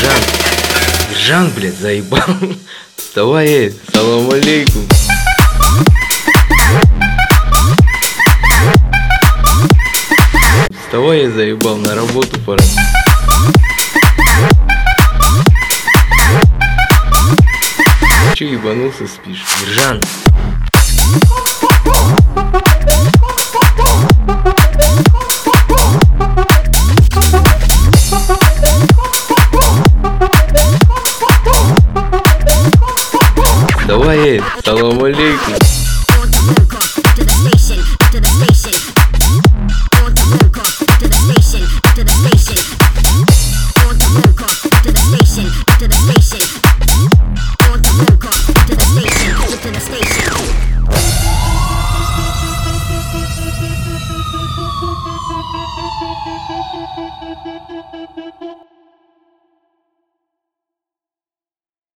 Жан, Жан, блядь, заебал. Вставай, эй, салам алейкум. Вставай, я заебал, на работу пора. Че ебанулся, спишь? Жан, эй, салам алейкум.